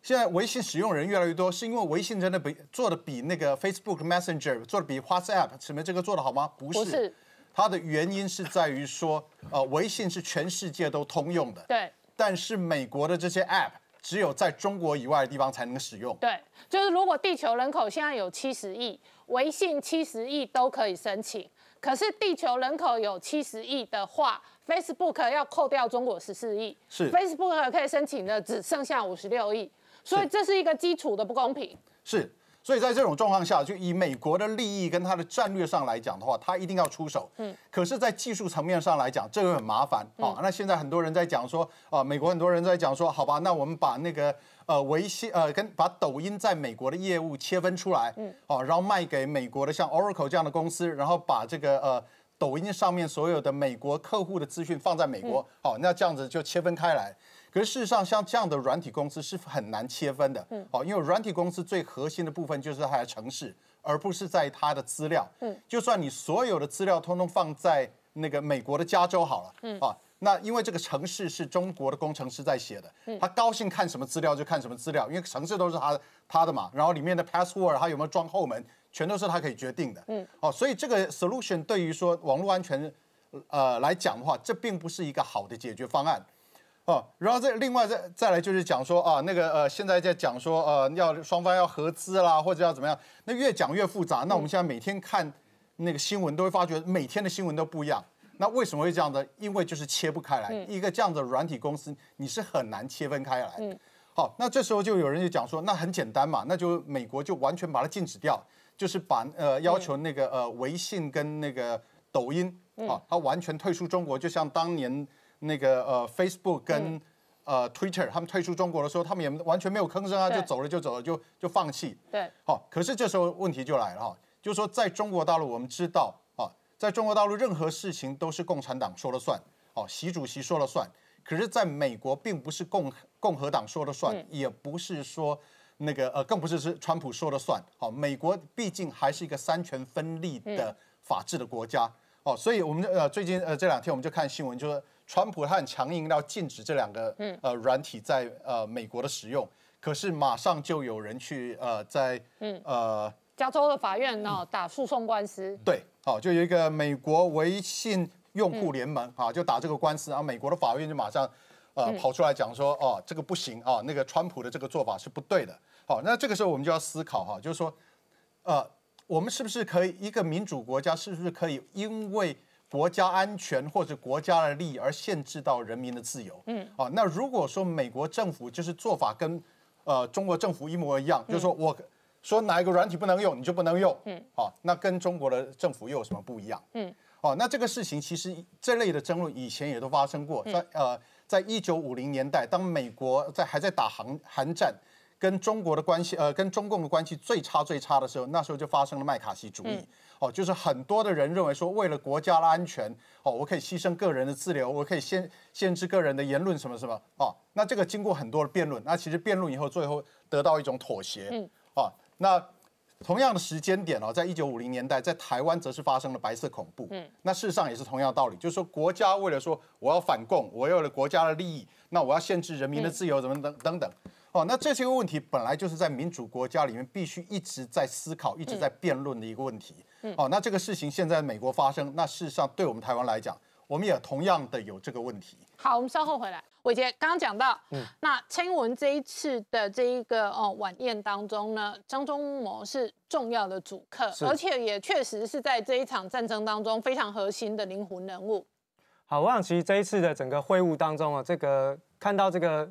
现在微信使用人越来越多，是因为微信真的比做的比那个 Facebook Messenger 做的比 WhatsApp 什么这个做的好吗？不是，不是，它的原因是在于说，呃，微信是全世界都通用的，对，但是美国的这些 App 只有在中国以外的地方才能使用，对，就是如果地球人口现在有七十亿，微信七十亿都可以申请，可是地球人口有七十亿的话，Facebook 要扣掉中国十四亿，是，Facebook 可以申请的只剩下五十六亿。所以这是一个基础的不公平。是，所以在这种状况下，就以美国的利益跟它的战略上来讲的话，它一定要出手。嗯。可是，在技术层面上来讲，这个很麻烦啊。那现在很多人在讲说，啊，美国很多人在讲说，好吧，那我们把那个呃维系呃跟把抖音在美国的业务切分出来，嗯，哦，然后卖给美国的像 Oracle 这样的公司，然后把这个呃抖音上面所有的美国客户的资讯放在美国，好，那这样子就切分开来。可是事实上，像这样的软体公司是很难切分的，嗯，哦，因为软体公司最核心的部分就是它的城市，而不是在它的资料，嗯，就算你所有的资料通通放在那个美国的加州好了，嗯，啊，那因为这个城市是中国的工程师在写的，嗯，他高兴看什么资料就看什么资料，因为城市都是他他的嘛，然后里面的 password 他有没有装后门，全都是他可以决定的，嗯，哦，所以这个 solution 对于说网络安全，呃来讲的话，这并不是一个好的解决方案。哦，然后再另外再再来就是讲说啊，那个呃，现在在讲说呃，要双方要合资啦，或者要怎么样，那越讲越复杂。那我们现在每天看那个新闻，都会发觉每天的新闻都不一样。那为什么会这样的？因为就是切不开来，一个这样的软体公司，你是很难切分开来。嗯。好，那这时候就有人就讲说，那很简单嘛，那就美国就完全把它禁止掉，就是把呃要求那个呃微信跟那个抖音啊，它完全退出中国，就像当年。那个呃，Facebook 跟呃 Twitter，他们退出中国的时候，他们也完全没有吭声啊，就走了就走了，就就放弃。对。好，可是这时候问题就来了哈，就是说在中国大陆，我们知道啊，在中国大陆任何事情都是共产党说了算，哦，习主席说了算。可是在美国，并不是共共和党说了算，也不是说那个呃，更不是是川普说了算。好，美国毕竟还是一个三权分立的法治的国家。哦，所以我们呃最近呃这两天我们就看新闻，就是。川普他很强硬，要禁止这两个呃软体在呃美国的使用，可是马上就有人去呃在呃加州的法院呢打诉讼官司。对，好，就有一个美国微信用户联盟啊，就打这个官司，然后美国的法院就马上呃跑出来讲说，哦，这个不行啊，那个川普的这个做法是不对的。好，那这个时候我们就要思考哈，就是说，呃，我们是不是可以一个民主国家，是不是可以因为国家安全或者国家的利益而限制到人民的自由，嗯，啊，那如果说美国政府就是做法跟，呃，中国政府一模一样，就是说我说哪一个软体不能用，你就不能用，嗯，好，那跟中国的政府又有什么不一样？嗯，哦，那这个事情其实这类的争论以前也都发生过，在呃，在一九五零年代，当美国在还在打韩韩战。跟中国的关系，呃，跟中共的关系最差最差的时候，那时候就发生了麦卡锡主义。哦，就是很多的人认为说，为了国家的安全，哦，我可以牺牲个人的自由，我可以限限制个人的言论什么什么。哦，那这个经过很多的辩论，那其实辩论以后，最后得到一种妥协。嗯。哦，那同样的时间点哦，在一九五零年代，在台湾则是发生了白色恐怖。嗯。那事实上也是同样道理，就是说国家为了说我要反共，我有了国家的利益，那我要限制人民的自由，怎么等等等。哦，那这些个问题本来就是在民主国家里面必须一直在思考、一直在辩论的一个问题。哦，那这个事情现在美国发生，那事实上对我们台湾来讲，我们也同样的有这个问题。好，我们稍后回来。伟杰刚刚讲到，嗯，那蔡英文这一次的这一个哦晚宴当中呢，张忠谋是重要的主客，而且也确实是在这一场战争当中非常核心的灵魂人物。好，我想其实这一次的整个会晤当中啊，这个看到这个。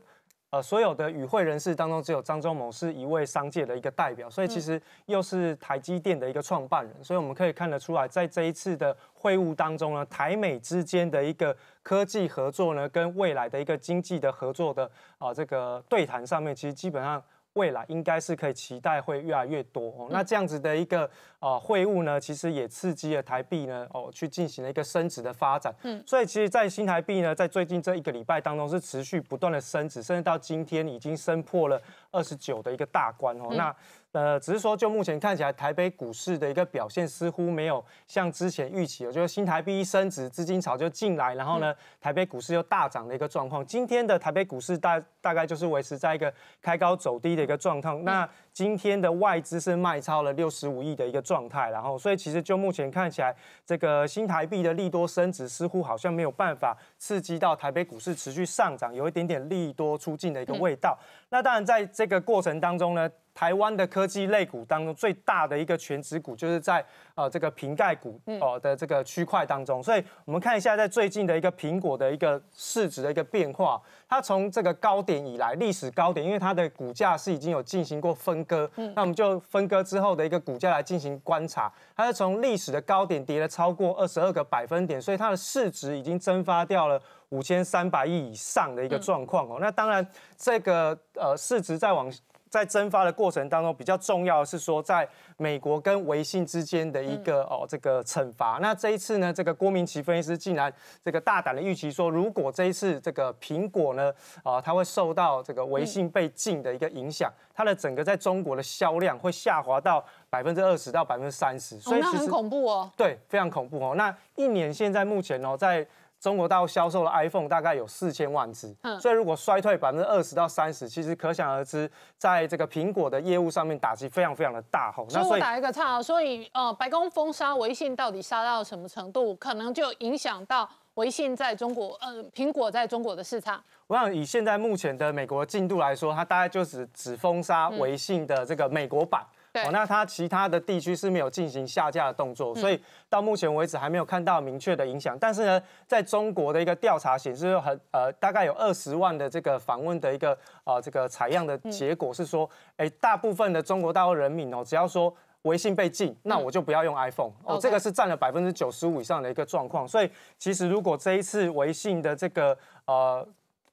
呃，所有的与会人士当中，只有张忠谋是一位商界的一个代表，所以其实又是台积电的一个创办人，所以我们可以看得出来，在这一次的会晤当中呢，台美之间的一个科技合作呢，跟未来的一个经济的合作的啊这个对谈上面，其实基本上。未来应该是可以期待会越来越多哦。那这样子的一个呃会晤呢，其实也刺激了台币呢哦去进行了一个升值的发展。嗯，所以其实，在新台币呢，在最近这一个礼拜当中是持续不断的升值，甚至到今天已经升破了二十九的一个大关哦。那呃，只是说，就目前看起来，台北股市的一个表现似乎没有像之前预期，就是新台币一升值，资金潮就进来，然后呢，台北股市又大涨的一个状况。今天的台北股市大大概就是维持在一个开高走低的一个状况。那今天的外资是卖超了六十五亿的一个状态，然后，所以其实就目前看起来，这个新台币的利多升值似乎好像没有办法刺激到台北股市持续上涨，有一点点利多出尽的一个味道。那当然，在这个过程当中呢。台湾的科技类股当中最大的一个全指股，就是在呃这个瓶盖股哦的这个区块当中，所以我们看一下在最近的一个苹果的一个市值的一个变化，它从这个高点以来历史高点，因为它的股价是已经有进行过分割，那我们就分割之后的一个股价来进行观察，它是从历史的高点跌了超过二十二个百分点，所以它的市值已经蒸发掉了五千三百亿以上的一个状况哦。那当然这个呃市值再往。在蒸发的过程当中，比较重要的是说，在美国跟微信之间的一个哦这个惩罚。那这一次呢，这个郭明奇分析师竟然这个大胆的预期说，如果这一次这个苹果呢啊，它会受到这个微信被禁的一个影响，它的整个在中国的销量会下滑到百分之二十到百分之三十。所以那很恐怖哦。对，非常恐怖哦。那一年现在目前哦在。中国大陆销售的 iPhone 大概有四千万只，所以如果衰退百分之二十到三十，其实可想而知，在这个苹果的业务上面打击非常非常的大。吼，那我打一个岔，所以呃，白宫封杀微信到底杀到什么程度，可能就影响到微信在中国，呃，苹果在中国的市场。我想以现在目前的美国进度来说，它大概就是只封杀微信的这个美国版。哦，那它其他的地区是没有进行下架的动作，所以到目前为止还没有看到明确的影响。但是呢，在中国的一个调查显示，很呃，大概有二十万的这个访问的一个呃这个采样的结果是说，哎，大部分的中国大陆人民哦，只要说微信被禁，那我就不要用 iPhone 哦，这个是占了百分之九十五以上的一个状况。所以其实如果这一次微信的这个呃。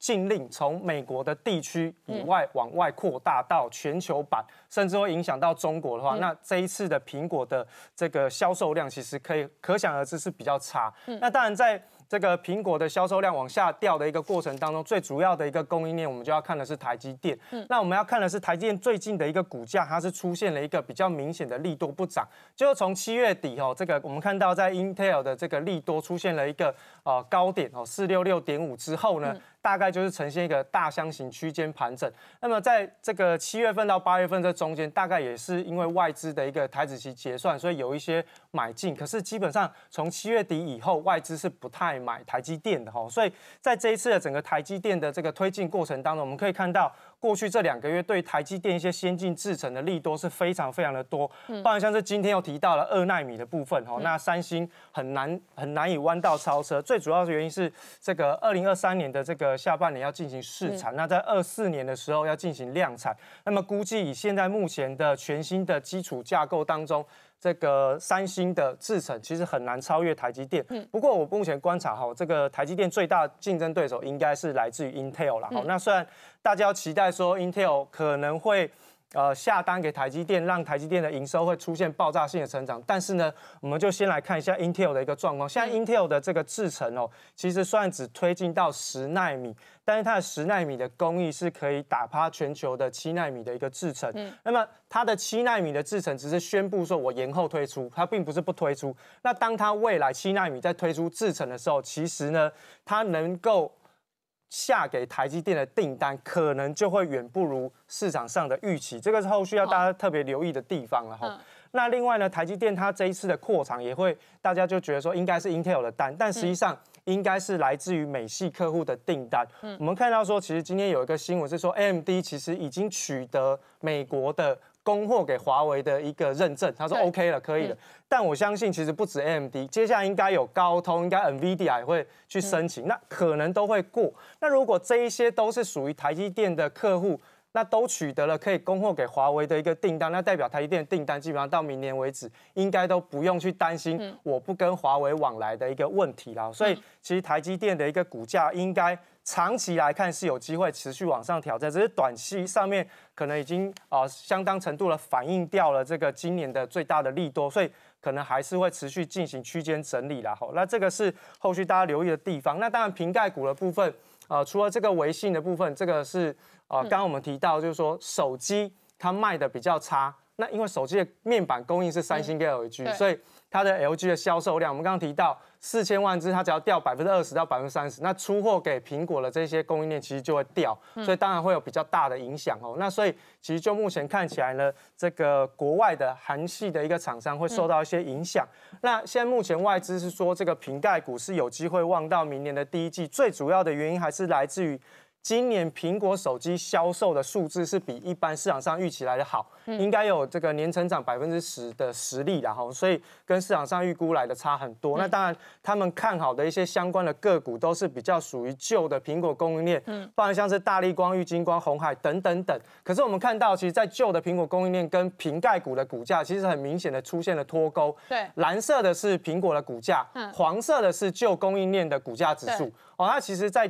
禁令从美国的地区以外往外扩大到全球版，甚至会影响到中国的话，那这一次的苹果的这个销售量其实可以可想而知是比较差。那当然在。这个苹果的销售量往下掉的一个过程当中，最主要的一个供应链，我们就要看的是台积电。嗯，那我们要看的是台积电最近的一个股价，它是出现了一个比较明显的利多不涨。就是从七月底哦，这个我们看到在 Intel 的这个利多出现了一个呃高点哦，四六六点五之后呢，大概就是呈现一个大箱型区间盘整。那么在这个七月份到八月份这中间，大概也是因为外资的一个台子期结算，所以有一些买进。可是基本上从七月底以后，外资是不太。买台积电的哈，所以在这一次的整个台积电的这个推进过程当中，我们可以看到。过去这两个月对台积电一些先进制程的利多是非常非常的多，包含像是今天又提到了二纳米的部分哈，那三星很难很难以弯道超车，最主要的原因是这个二零二三年的这个下半年要进行试产，那在二四年的时候要进行量产，那么估计以现在目前的全新的基础架构当中，这个三星的制程其实很难超越台积电。不过我目前观察哈，这个台积电最大竞争对手应该是来自于 Intel 了哈，那虽然。大家要期待说，Intel 可能会呃下单给台积电，让台积电的营收会出现爆炸性的成长。但是呢，我们就先来看一下 Intel 的一个状况。现在 Intel 的这个制程哦，其实虽然只推进到十纳米，但是它的十纳米的工艺是可以打趴全球的七纳米的一个制程。嗯。那么它的七纳米的制程只是宣布说我延后推出，它并不是不推出。那当它未来七纳米在推出制程的时候，其实呢，它能够。下给台积电的订单可能就会远不如市场上的预期，这个是后续要大家特别留意的地方了哈。那另外呢，台积电它这一次的扩厂也会，大家就觉得说应该是 Intel 的单，但实际上应该是来自于美系客户的订单。我们看到说，其实今天有一个新闻是说，AMD 其实已经取得美国的。供货给华为的一个认证，他说 OK 了，可以了。但我相信其实不止 AMD，接下来应该有高通，应该 NVIDIA 也会去申请，那可能都会过。那如果这一些都是属于台积电的客户，那都取得了可以供货给华为的一个订单，那代表台积电订单基本上到明年为止，应该都不用去担心我不跟华为往来的一个问题了。所以其实台积电的一个股价应该。长期来看是有机会持续往上挑战，只是短期上面可能已经啊相当程度的反映掉了这个今年的最大的利多，所以可能还是会持续进行区间整理啦。好，那这个是后续大家留意的地方。那当然瓶盖股的部分，呃，除了这个微信的部分，这个是啊刚刚我们提到就是说手机它卖的比较差，那因为手机的面板供应是三星跟 LG，所以。它的 LG 的销售量，我们刚刚提到四千万只，它只要掉百分之二十到百分之三十，那出货给苹果的这些供应链其实就会掉，所以当然会有比较大的影响哦。那所以其实就目前看起来呢，这个国外的韩系的一个厂商会受到一些影响。那现在目前外资是说，这个瓶盖股是有机会望到明年的第一季，最主要的原因还是来自于。今年苹果手机销售的数字是比一般市场上预期来的好，应该有这个年成长百分之十的实力然后所以跟市场上预估来的差很多。那当然，他们看好的一些相关的个股都是比较属于旧的苹果供应链，嗯，包含像是大力光、玉金光、红海等等等。可是我们看到，其实，在旧的苹果供应链跟瓶盖股的股价，其实很明显的出现了脱钩。对，蓝色的是苹果的股价，黄色的是旧供应链的股价指数。哦，它其实，在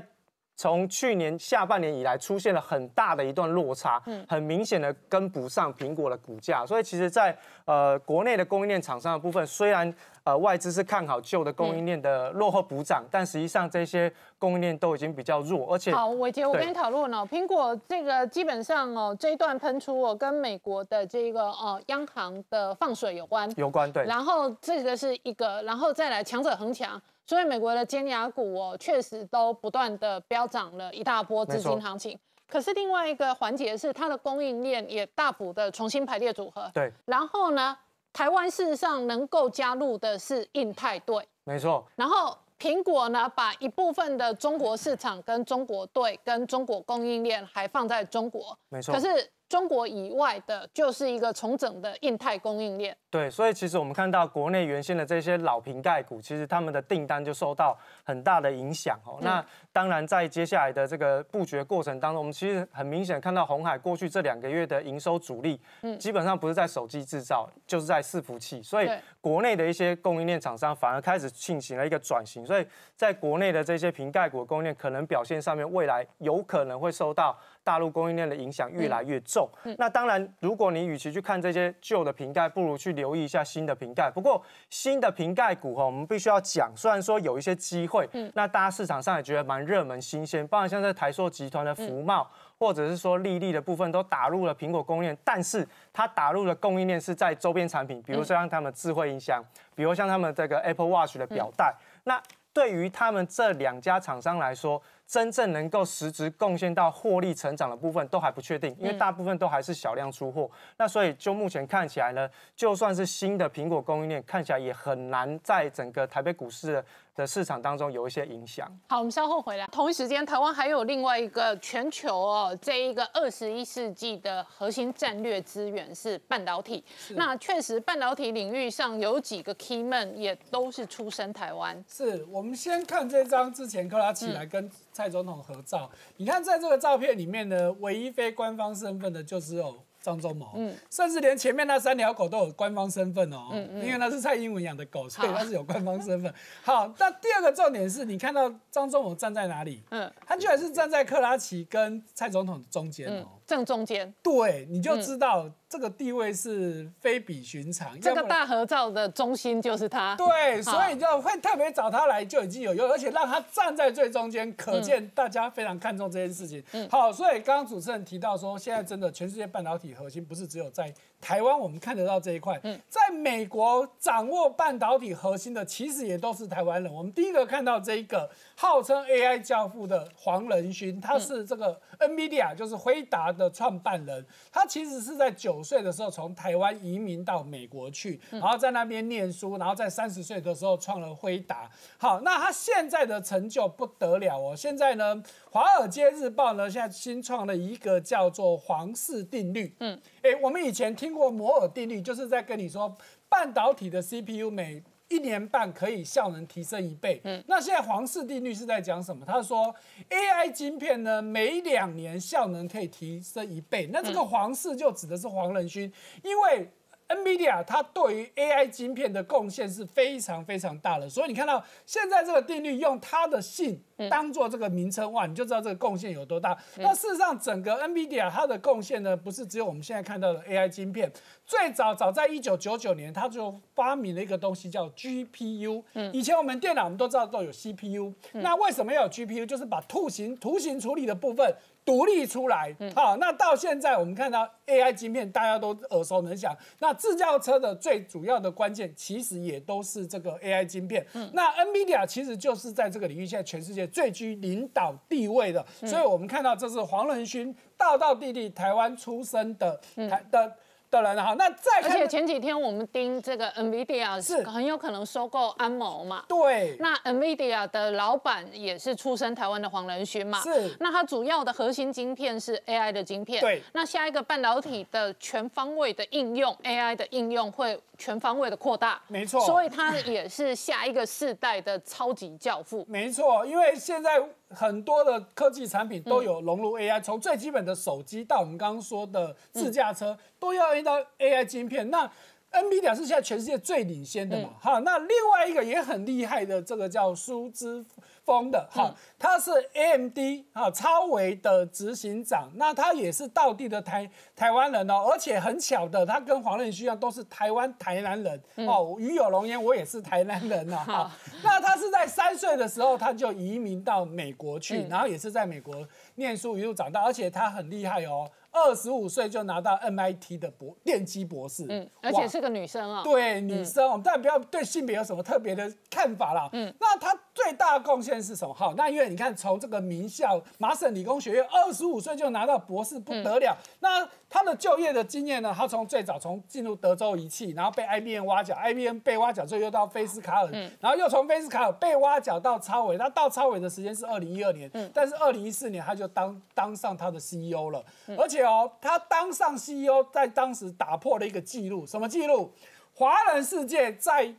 从去年下半年以来，出现了很大的一段落差，嗯，很明显的跟不上苹果的股价，所以其实，在呃国内的供应链厂商的部分，虽然呃外资是看好旧的供应链的落后补涨，但实际上这些供应链都已经比较弱，而且好，伟杰，我跟你讨论哦，苹果这个基本上哦这一段喷出哦，跟美国的这个哦央行的放水有关，有关对，然后这个是一个，然后再来强者恒强。所以美国的尖牙股哦，确实都不断的飙涨了一大波资金行情。可是另外一个环节是，它的供应链也大幅的重新排列组合。对。然后呢，台湾事实上能够加入的是印太队。没错。然后苹果呢，把一部分的中国市场跟中国队跟中国供应链还放在中国。没错。可是。中国以外的，就是一个重整的印太供应链。对，所以其实我们看到国内原先的这些老瓶盖股，其实他们的订单就受到很大的影响哦。那当然，在接下来的这个布局过程当中，我们其实很明显看到红海过去这两个月的营收主力，嗯，基本上不是在手机制造，就是在伺服器。所以国内的一些供应链厂商反而开始进行了一个转型。所以在国内的这些瓶盖股供应链，可能表现上面未来有可能会受到。大陆供应链的影响越来越重，那当然，如果你与其去看这些旧的瓶盖，不如去留意一下新的瓶盖。不过，新的瓶盖股哈，我们必须要讲，虽然说有一些机会，那大家市场上也觉得蛮热门、新鲜，包括像在台塑集团的福茂，或者是说利利的部分，都打入了苹果供应链，但是它打入的供应链是在周边产品，比如说像他们智慧音箱，比如像他们这个 Apple Watch 的表带，那对于他们这两家厂商来说。真正能够实质贡献到获利成长的部分都还不确定，因为大部分都还是小量出货。那所以就目前看起来呢，就算是新的苹果供应链，看起来也很难在整个台北股市的的市场当中有一些影响。好，我们稍后回来。同一时间，台湾还有另外一个全球哦，这一个二十一世纪的核心战略资源是半导体。那确实，半导体领域上有几个 key man 也都是出身台湾。是我们先看这张之前克拉奇来跟。蔡总统合照，你看在这个照片里面呢，唯一非官方身份的就只有张忠谋，嗯，甚至连前面那三条狗都有官方身份哦，嗯嗯，因为那是蔡英文养的狗，所以它是有官方身份。好，那第二个重点是你看到张忠谋站在哪里？嗯，他居然是站在克拉奇跟蔡总统中间哦，正中间。对，你就知道。这个地位是非比寻常。这个大合照的中心就是他。对，所以就会特别找他来，就已经有用，而且让他站在最中间，可见大家非常看重这件事情。好，所以刚刚主持人提到说，现在真的全世界半导体核心不是只有在台湾，我们看得到这一块。在美国掌握半导体核心的，其实也都是台湾人。我们第一个看到这一个号称 AI 教父的黄仁勋，他是这个 NVIDIA，就是辉达的创办人，他其实是在九岁的时候从台湾移民到美国去，然后在那边念书，然后在三十岁的时候创了辉达。好，那他现在的成就不得了哦，现在呢，《华尔街日报》呢现在新创了一个叫做皇氏定律。嗯，哎，我们以前听过摩尔定律，就是在跟你说半导体的 CPU 每一年半可以效能提升一倍。嗯，那现在皇氏定律是在讲什么？他说 AI 晶片呢，每两年效能可以提升一倍。那这个皇氏就指的是黄仁勋，因为 NVIDIA 它对于 AI 晶片的贡献是非常非常大的。所以你看到现在这个定律用它的姓。当做这个名称哇，你就知道这个贡献有多大。那事实上，整个 NVIDIA 它的贡献呢，不是只有我们现在看到的 AI 晶片。最早早在一九九九年，它就发明了一个东西叫 GPU。嗯，以前我们电脑我们都知道都有 CPU。那为什么要有 GPU？就是把图形图形处理的部分独立出来。好，那到现在我们看到 AI 晶片，大家都耳熟能详。那自驾车的最主要的关键，其实也都是这个 AI 晶片。那 NVIDIA 其实就是在这个领域，现在全世界。最居领导地位的，所以我们看到这是黄仁勋道道地地台湾出生的台的。的人哈，那再而且前几天我们盯这个 Nvidia 是很有可能收购安谋嘛？对。那 Nvidia 的老板也是出身台湾的黄仁勋嘛？是。那它主要的核心晶片是 AI 的晶片。对。那下一个半导体的全方位的应用，AI 的应用会全方位的扩大。没错。所以它也是下一个世代的超级教父。没错，因为现在。很多的科技产品都有融入 AI，从最基本的手机到我们刚刚说的自驾车，都要用到 AI 晶片。那 NVIDIA 是现在全世界最领先的嘛？哈，那另外一个也很厉害的，这个叫苏之。风的哈，他是 AMD 哈超维的执行长，那他也是道地的台台湾人哦，而且很巧的，他跟黄仁勋一样都是台湾台南人哦。与有龙焉，我也是台南人呐。哈，那他是在三岁的时候他就移民到美国去，然后也是在美国念书一路长大，而且他很厉害哦。二十五岁就拿到 MIT 的博电机博士，嗯，而且是个女生啊。对，女生，我们当然不要对性别有什么特别的看法啦。嗯，那她最大的贡献是什么？好，那因为你看，从这个名校麻省理工学院，二十五岁就拿到博士，不得了。那他的就业的经验呢？他从最早从进入德州仪器，然后被 IBM 挖角，IBM 被挖角之后又到菲斯卡尔，然后又从菲斯卡尔被挖角到超伟。那到超伟的时间是二零一二年，但是二零一四年他就当当上他的 CEO 了。而且哦，他当上 CEO 在当时打破了一个记录，什么记录？华人世界在。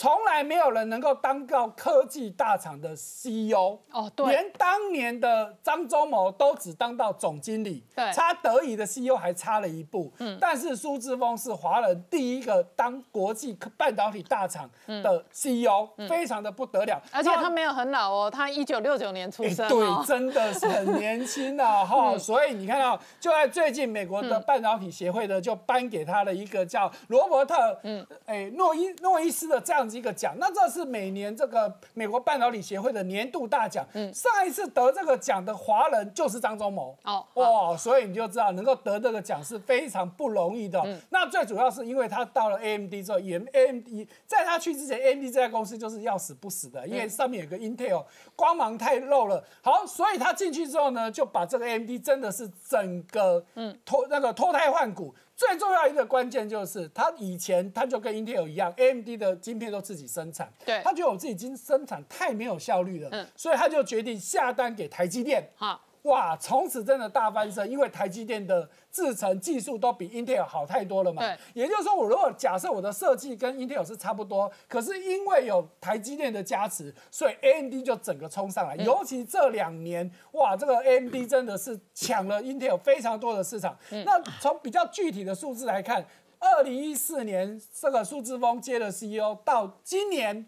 从来没有人能够当到科技大厂的 CEO 哦，对，连当年的张忠谋都只当到总经理，对，差德仪的 CEO 还差了一步。嗯，但是苏志峰是华人第一个当国际半导体大厂的 CEO，非常的不得了。而且他没有很老哦，他一九六九年出生，对，真的是很年轻的 哈。所以你看到，就在最近，美国的半导体协会呢，就颁给他了一个叫罗伯特，嗯，哎，诺伊诺伊斯的这样。一个奖，那这是每年这个美国半导体协会的年度大奖。嗯，上一次得这个奖的华人就是张忠谋。哦，哇，所以你就知道能够得这个奖是非常不容易的。那最主要是因为他到了 AMD 之后，也 AMD 在他去之前，AMD 这家公司就是要死不死的，因为上面有个 Intel，光芒太露了。好，所以他进去之后呢，就把这个 AMD 真的是整个嗯脱那个脱胎换骨。最重要一个关键就是，他以前他就跟 Intel 一样，AMD 的晶片都自己生产，对，他觉得我自己经生产太没有效率了，嗯，所以他就决定下单给台积电，好。哇，从此真的大翻身，因为台积电的制程技术都比 Intel 好太多了嘛。对，也就是说，我如果假设我的设计跟 Intel 是差不多，可是因为有台积电的加持，所以 AMD 就整个冲上来。尤其这两年，哇，这个 AMD 真的是抢了 Intel 非常多的市场。那从比较具体的数字来看，二零一四年这个苏志峰接了 CEO，到今年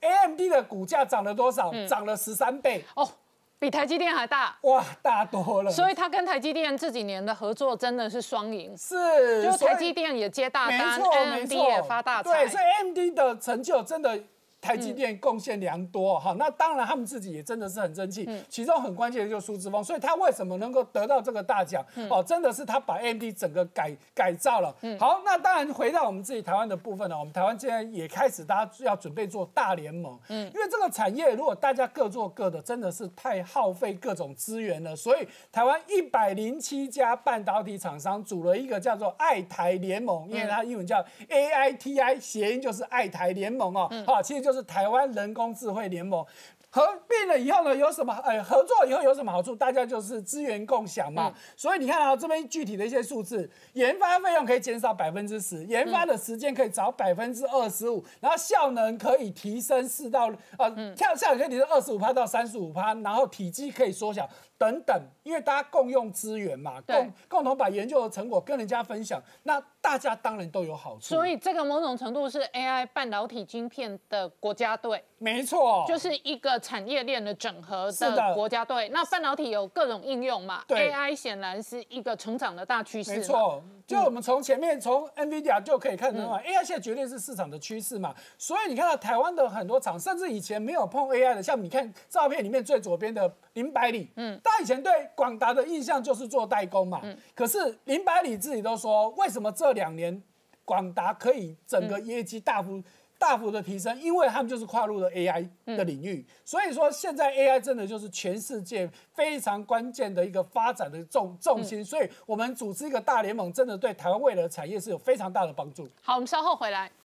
AMD 的股价涨了多少？涨了十三倍哦。比台积电还大哇，大多了。所以他跟台积电这几年的合作真的是双赢，是，就台积电也接大单，AMD 也发大财。对，所以 AMD 的成就真的。台积电贡献良多哈。那当然他们自己也真的是很争气，其中很关键的就是苏之峰，所以他为什么能够得到这个大奖？哦，真的是他把 AMD 整个改改造了。好，那当然回到我们自己台湾的部分呢，我们台湾现在也开始大家要准备做大联盟，嗯，因为这个产业如果大家各做各的，真的是太耗费各种资源了，所以台湾一百零七家半导体厂商组了一个叫做爱台联盟，因为它英文叫 AITI，谐音就是爱台联盟哦，好，其实就是是台湾人工智慧联盟。合并了以后呢，有什么？呃，合作以后有什么好处？大家就是资源共享嘛。所以你看啊，这边具体的一些数字，研发费用可以减少百分之十，研发的时间可以早百分之二十五，然后效能可以提升四到呃，跳效能可以提升二十五趴到三十五趴，然后体积可以缩小。等等，因为大家共用资源嘛，共共同把研究的成果跟人家分享，那大家当然都有好处。所以这个某种程度是 AI 半导体晶片的国家队，没错，就是一个产业链的整合的国家队。那半导体有各种应用嘛，AI 显然是一个成长的大趋势。没错，就我们从前面从 NVIDIA 就可以看到嘛，AI 现在绝对是市场的趋势嘛。所以你看到台湾的很多厂，甚至以前没有碰 AI 的，像你看照片里面最左边的林百里，嗯。他以前对广达的印象就是做代工嘛，嗯可是林百里自己都说，为什么这两年广达可以整个业绩大幅大幅的提升？因为他们就是跨入了 AI 的领域，所以说现在 AI 真的就是全世界非常关键的一个发展的重重心，所以我们组织一个大联盟，真的对台湾未来的产业是有非常大的帮助。好，我们稍后回来。